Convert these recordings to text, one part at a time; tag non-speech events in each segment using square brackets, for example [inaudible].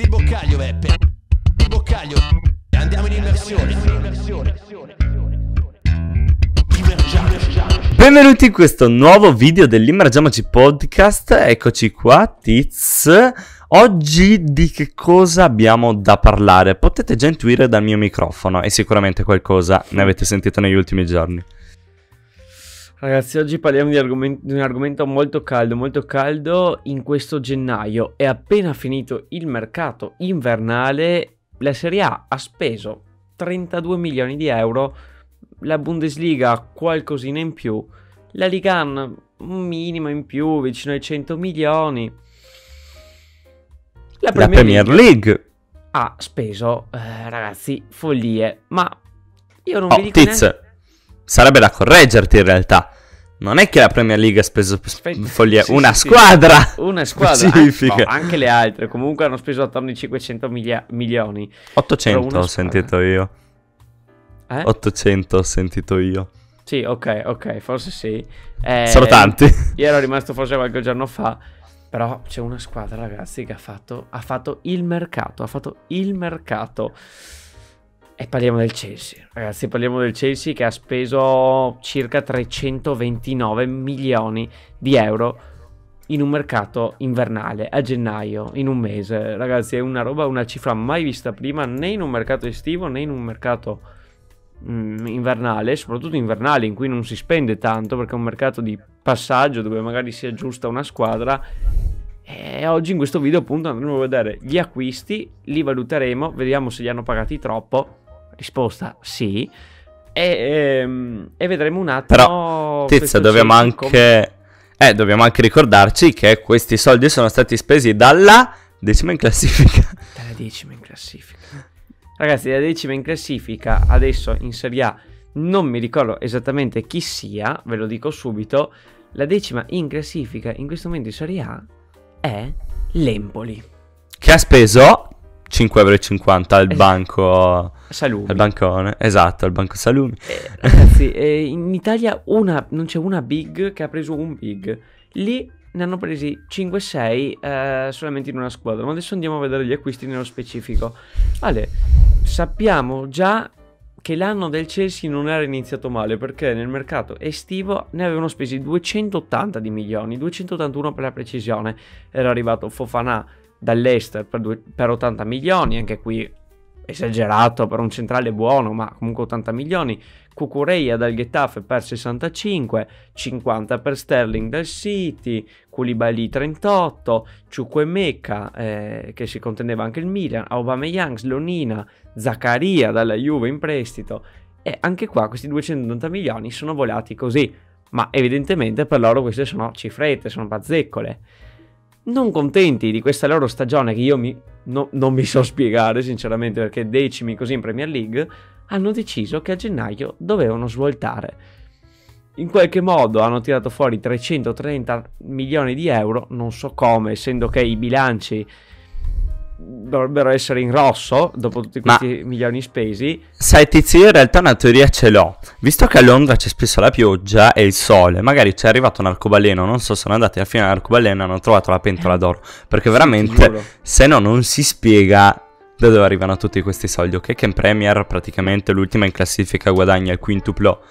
Il boccaglio, Beppe. Il boccaglio. Andiamo in immersione. Benvenuti in questo nuovo video dell'Immergiamoci Podcast. Eccoci qua, Tiz. Oggi di che cosa abbiamo da parlare? Potete già intuire dal mio microfono e sicuramente qualcosa ne avete sentito negli ultimi giorni. Ragazzi, oggi parliamo di, argomen- di un argomento molto caldo, molto caldo. In questo gennaio. È appena finito il mercato invernale, la Serie A ha speso 32 milioni di euro, la Bundesliga qualcosina in più, la Liga 1 un minimo in più, vicino ai 100 milioni. La Premier, la Premier League, League, ha speso, eh, ragazzi, follie, ma io non oh, vi dico Tiz, neanche sarebbe da correggerti in realtà. Non è che la Premier League ha speso follia, sì, una sì, squadra. Sì. Una squadra. [laughs] Specifica. Eh, no, anche le altre. Comunque hanno speso attorno ai 500 miglia- milioni. 800 ho sentito io. Eh? 800 ho sentito io. Sì, ok, ok, forse sì. Eh, Sono tanti. Io ero rimasto forse qualche giorno fa. Però c'è una squadra, ragazzi, che ha fatto, ha fatto il mercato. Ha fatto il mercato. E parliamo del Chelsea, ragazzi, parliamo del Chelsea che ha speso circa 329 milioni di euro in un mercato invernale a gennaio, in un mese. Ragazzi, è una roba, una cifra mai vista prima né in un mercato estivo né in un mercato mm, invernale, soprattutto invernale in cui non si spende tanto perché è un mercato di passaggio dove magari si aggiusta una squadra e oggi in questo video appunto andremo a vedere gli acquisti, li valuteremo, vediamo se li hanno pagati troppo Risposta sì. E, ehm, e vedremo un attimo. Però, Tizia, dobbiamo anche. Eh, dobbiamo anche ricordarci che questi soldi sono stati spesi dalla decima in classifica. [laughs] Dalla decima in classifica. Ragazzi, la decima in classifica adesso in Serie A non mi ricordo esattamente chi sia, ve lo dico subito. La decima in classifica in questo momento in Serie A è l'Empoli. Che ha speso 5,50 euro al banco Salumi. Al bancone, esatto, al banco Salumi. Eh, ragazzi, eh, in Italia una, non c'è una big che ha preso un big. Lì ne hanno presi 5-6 eh, solamente in una squadra. Ma adesso andiamo a vedere gli acquisti nello specifico. Vale, sappiamo già che l'anno del Chelsea non era iniziato male perché nel mercato estivo ne avevano spesi 280 di milioni, 281 per la precisione. Era arrivato Fofana dall'Ester per, due, per 80 milioni, anche qui esagerato per un centrale buono, ma comunque 80 milioni. Cucureia dal Getafe per 65, 50 per Sterling dal City, Koulibaly 38, Chukwemeka eh, che si contendeva anche il Milan, Aubameyang, Slonina, Zaccaria dalla Juve in prestito e anche qua questi 280 milioni sono volati così, ma evidentemente per loro queste sono cifrette, sono bazzecole non contenti di questa loro stagione che io mi, no, non mi so spiegare sinceramente perché decimi così in Premier League, hanno deciso che a gennaio dovevano svoltare. In qualche modo hanno tirato fuori 330 milioni di euro, non so come, essendo che i bilanci dovrebbero essere in rosso dopo tutti questi Ma, milioni spesi. Sai, Tizio, in realtà una teoria ce l'ho. Visto che a Londra c'è spesso la pioggia e il sole, magari c'è arrivato un arcobaleno. Non so, sono andati alla fine dell'arcobaleno e hanno trovato la pentola eh. d'oro. Perché veramente, se no, non si spiega da dove arrivano tutti questi soldi. Ok, che in Premier praticamente l'ultima in classifica guadagna il quintuplo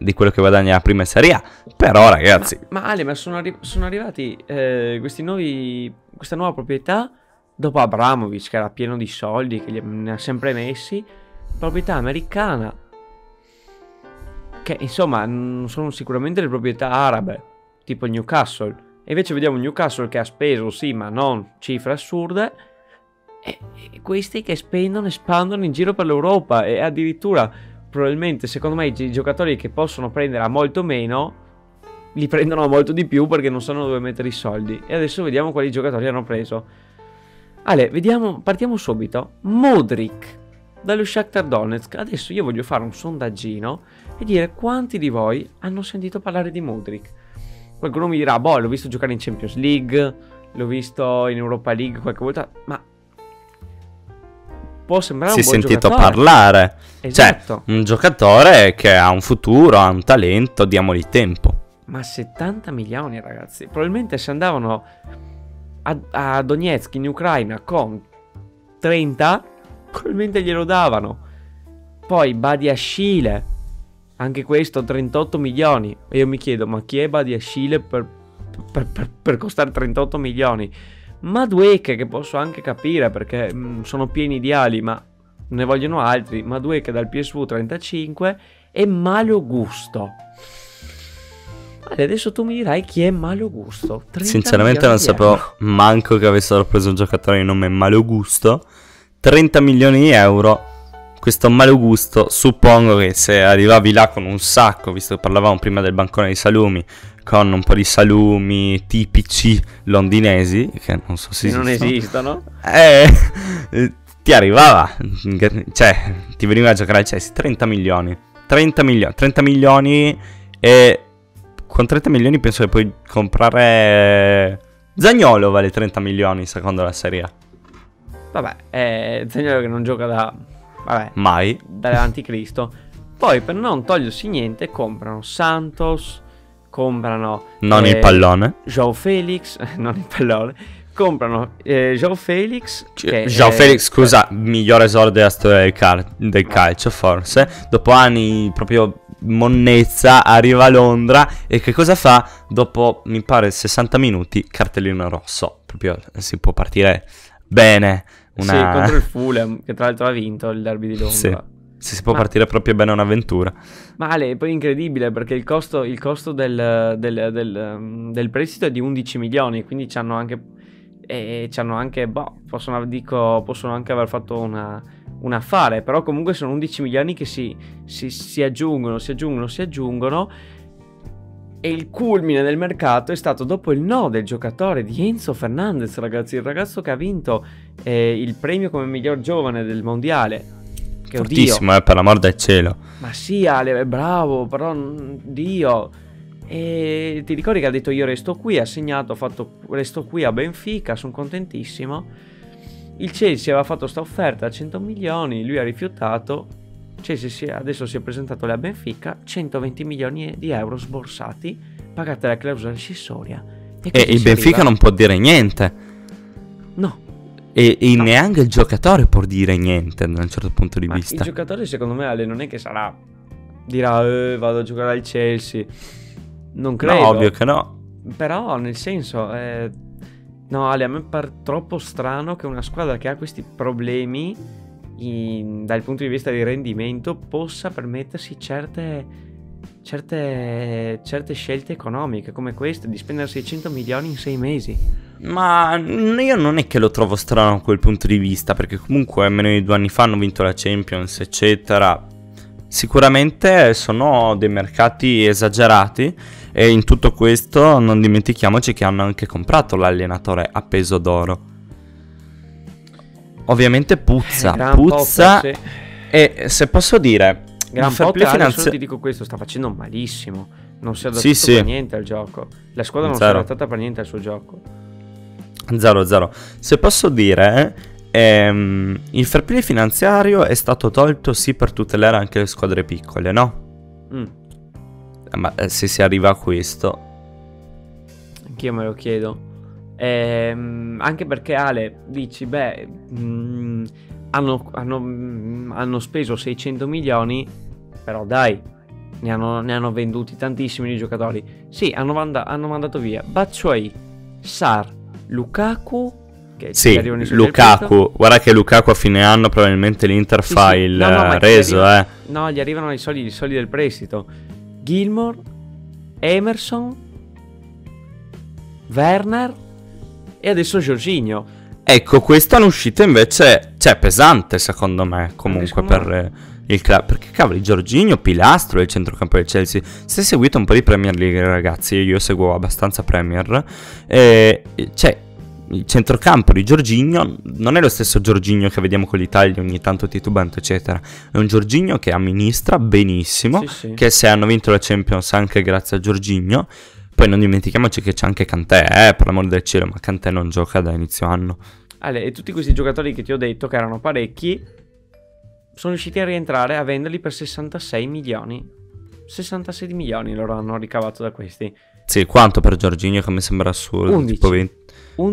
di quello che guadagna la prima Serie A. Però, ragazzi, ma, ma Ale, ma sono, arri- sono arrivati eh, questi nuovi, questa nuova proprietà Dopo Abramovic, che era pieno di soldi, che ne ha sempre messi, proprietà americana. Che insomma non sono sicuramente le proprietà arabe, tipo Newcastle. E invece vediamo Newcastle che ha speso, sì, ma non cifre assurde. E, e questi che spendono, espandono in giro per l'Europa. E addirittura, probabilmente, secondo me, i giocatori che possono prendere a molto meno li prendono molto di più perché non sanno dove mettere i soldi. E adesso vediamo quali giocatori hanno preso. Ale, vediamo, partiamo subito. Modric dallo Shakhtar Donetsk. Adesso io voglio fare un sondaggino e dire quanti di voi hanno sentito parlare di Modric. Qualcuno mi dirà, boh, l'ho visto giocare in Champions League, l'ho visto in Europa League qualche volta, ma può sembrare si un buon sentito giocatore. parlare. Cioè, esatto. Cioè, un giocatore che ha un futuro, ha un talento, diamogli tempo. Ma 70 milioni, ragazzi. Probabilmente se andavano a, a Donetsk in Ucraina con 30, probabilmente glielo davano. Poi Badia Scile, anche questo 38 milioni. E io mi chiedo, ma chi è Badia Scile per, per, per, per costare 38 milioni? Madueke che posso anche capire perché mh, mm, sono pieni di ali, ma ne vogliono altri. Madueke dal PSV 35 e Malo Gusto. Vale, adesso tu mi dirai chi è Malo Gusto. Sinceramente non sapevo manco che avessero preso un giocatore di nome Malo Gusto. 30 milioni di euro. Questo Malo Gusto, suppongo che se arrivavi là con un sacco, visto che parlavamo prima del bancone dei salumi, con un po' di salumi tipici londinesi, che non so se non esistono, eh, ti arrivava, cioè ti veniva a giocare al Chelsea 30 milioni, 30 milioni, 30 milioni e con 30 milioni penso che puoi comprare Zagnolo vale 30 milioni secondo la Serie A. Vabbè, è Zagnolo che non gioca da vabbè, mai dall'anticristo. Poi per non togliersi niente comprano Santos, comprano... Non eh, il pallone. Joe Felix, [laughs] non il pallone. Comprano eh, Joe Felix. Che Joe è, Felix, scusa, eh, migliore esordio della storia del, cal- del calcio forse. Dopo anni proprio monnezza, arriva a Londra e che cosa fa? Dopo, mi pare, 60 minuti, cartellino rosso. Proprio si può partire bene. Una... Sì, contro il Fulham, che tra l'altro ha vinto il derby di Londra. Sì. Se si può Ma... partire proprio bene un'avventura. Male, poi incredibile perché il costo, il costo del, del, del, del, prestito è di 11 milioni, quindi ci hanno anche, eh, anche boh, possono, dico, possono anche aver fatto una, un affare, però comunque sono 11 milioni che si, si, si aggiungono, si aggiungono, si aggiungono. E il culmine del mercato è stato dopo il no del giocatore di Enzo Fernandez, ragazzi, il ragazzo che ha vinto eh, il premio come miglior giovane del mondiale che Fortissimo, eh, per l'amor del cielo. Ma sì, Ale, è bravo, però Dio. E ti ricordi che ha detto io resto qui, ha segnato, ha fatto resto qui a Benfica, sono contentissimo. Il Chelsea aveva fatto questa offerta a 100 milioni, lui ha rifiutato. Chelsea si, adesso si è presentato a Benfica, 120 milioni di euro sborsati, pagate la clausola accessoria. E, e il Benfica arriva... non può dire niente. No, e, e no. neanche il giocatore può dire niente da un certo punto di Ma vista. Il giocatore, secondo me, Ale, non è che sarà. dirà, eh, vado a giocare al Chelsea. Non credo. No, ovvio che no. Però, nel senso, eh, no, Ale, a me pare troppo strano che una squadra che ha questi problemi in, dal punto di vista di rendimento possa permettersi certe, certe, certe scelte economiche come queste, di spendere 600 milioni in sei mesi. Ma io non è che lo trovo strano da quel punto di vista, perché comunque meno di due anni fa hanno vinto la Champions, eccetera. Sicuramente sono dei mercati esagerati e in tutto questo non dimentichiamoci che hanno anche comprato l'allenatore a peso d'oro. Ovviamente puzza, eh, puzza Potter, sì. e se posso dire... Gran Potter, finanzi- ti dico questo, sta facendo malissimo. Non si è adattato sì, sì. per niente al gioco. La squadra non Zero. si è adattata per niente al suo gioco. 0-0. Se posso dire, ehm, il fair play finanziario è stato tolto sì per tutelare anche le squadre piccole, no? Mm. Ma eh, se si arriva a questo... Anch'io me lo chiedo. Ehm, anche perché Ale, dici, beh, mh, mm, hanno, hanno, mh, hanno, speso 600 milioni, però dai, ne hanno, ne hanno venduti tantissimi di giocatori. Sì, hanno, manda- hanno mandato via Batshuayi, Sar, Lukaku sì, Lukaku, guarda che Lukaku a fine anno probabilmente l'Inter sì, fa sì. il no, no, reso, arriva, eh. No, gli arrivano i soldi, i soldi del prestito. Gilmore, Emerson, Werner e adesso Giorginio. Ecco, questa è un'uscita invece, cioè pesante secondo me, comunque per il club. Perché cavoli, Giorginio, pilastro del centrocampo del Chelsea. Se seguite un po' di Premier League, ragazzi, io seguo abbastanza Premier, eh, cioè il centrocampo di Giorginio non è lo stesso Giorginio che vediamo con l'Italia ogni tanto titubante eccetera. È un Giorginio che amministra benissimo sì, sì. che se hanno vinto la Champions anche grazie a Giorginio poi non dimentichiamoci che c'è anche Cantè eh, per l'amor del cielo ma Cantè non gioca da inizio anno. Ale, e tutti questi giocatori che ti ho detto che erano parecchi sono riusciti a rientrare a venderli per 66 milioni. 66 milioni loro hanno ricavato da questi. Sì quanto per Giorginio che mi sembra assurdo 11 tipo 20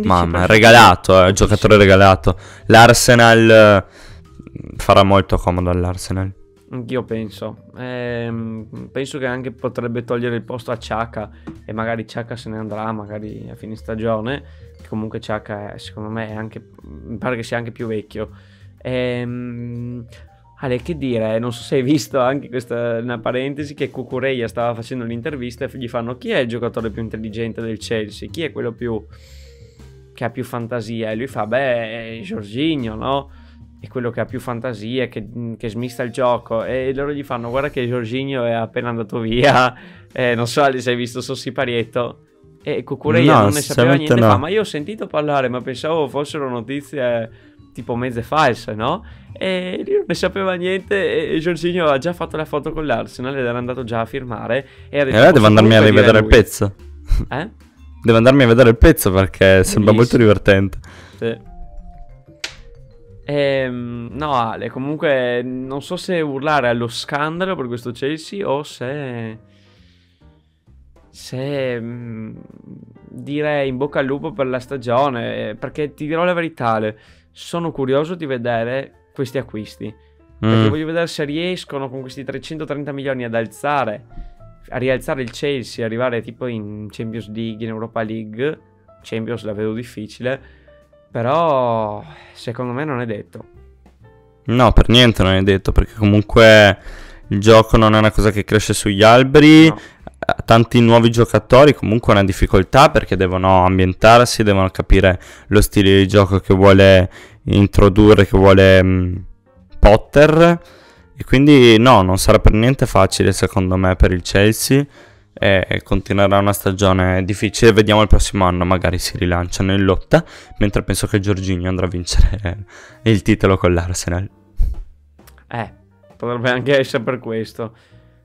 Mamma, regalato, eh, giocatore regalato. L'Arsenal eh, farà molto comodo all'Arsenal. Anch'io penso. Ehm, penso che anche potrebbe togliere il posto a Ciacca e magari Ciacca se ne andrà, magari a fine stagione. Comunque Ciacca, secondo me, è anche, mi pare che sia anche più vecchio. Ehm, Ale, che dire, non so se hai visto anche questa una parentesi che Cucureia stava facendo l'intervista e gli fanno chi è il giocatore più intelligente del Chelsea? Chi è quello più che ha più fantasia? E lui fa, beh, è Jorginho, no? È quello che ha più fantasia, che, che smista il gioco. E loro gli fanno, guarda che Jorginho è appena andato via. [laughs] Eh, non so se hai visto Sossi Parietto. E Cucureia No, non ne sapeva niente, no. fa, ma io ho sentito parlare, ma pensavo fossero notizie tipo mezze false, no? E lui non ne sapeva niente e Giorginio aveva già fatto la foto con l'Arsenal ed era andato già a firmare e ha E detto allora devo "Posso andarmi a rivedere il lui". pezzo. Eh? Devo andarmi a vedere il pezzo perché sembra molto Bellissimo. divertente. Sì. Ehm, no Ale, comunque non so se urlare allo scandalo per questo Chelsea o se... Se mm, dire in bocca al lupo per la stagione, eh, perché ti dirò la verità, Ale, sono curioso di vedere questi acquisti. Perché Mm. voglio vedere se riescono con questi 330 milioni ad alzare, a rialzare il Chelsea, arrivare tipo in Champions League, in Europa League. Champions la vedo difficile, però secondo me non è detto. No, per niente non è detto perché comunque il gioco non è una cosa che cresce sugli alberi. No. Tanti nuovi giocatori comunque hanno difficoltà perché devono ambientarsi, devono capire lo stile di gioco che vuole introdurre, che vuole mm, Potter. E quindi no, non sarà per niente facile secondo me per il Chelsea. E continuerà una stagione difficile. Vediamo il prossimo anno, magari si rilanciano in lotta. Mentre penso che Giorginio andrà a vincere [laughs] il titolo con l'Arsenal. Eh, potrebbe anche essere per questo.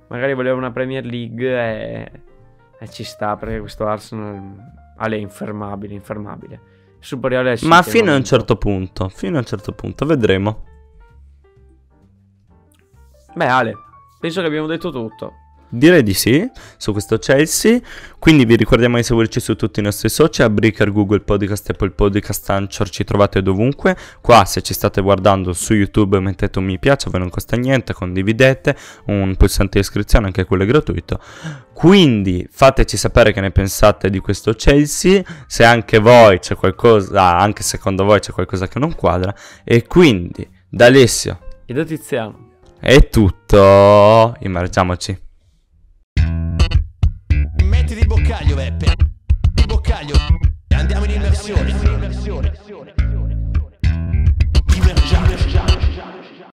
Magari voleva una Premier League e, e ci sta perché questo Arsenal Ale è infermabile, infermabile. Superiore al City Ma fino a un certo punto, fino a un certo punto, vedremo. Beh Ale, penso che abbiamo detto tutto. Direi di sì su questo Chelsea. Quindi vi ricordiamo di seguirci su tutti i nostri social: Breaker, Google Podcast, Apple Podcast, Anchor. Ci trovate dovunque. Qua, se ci state guardando su YouTube, mettete un mi piace, a voi non costa niente. Condividete un pulsante di iscrizione, anche quello è gratuito. Quindi fateci sapere che ne pensate di questo Chelsea. Se anche voi c'è qualcosa, anche secondo voi c'è qualcosa che non quadra. E quindi, da Alessio E da Tiziano. È tutto. Immergiamoci.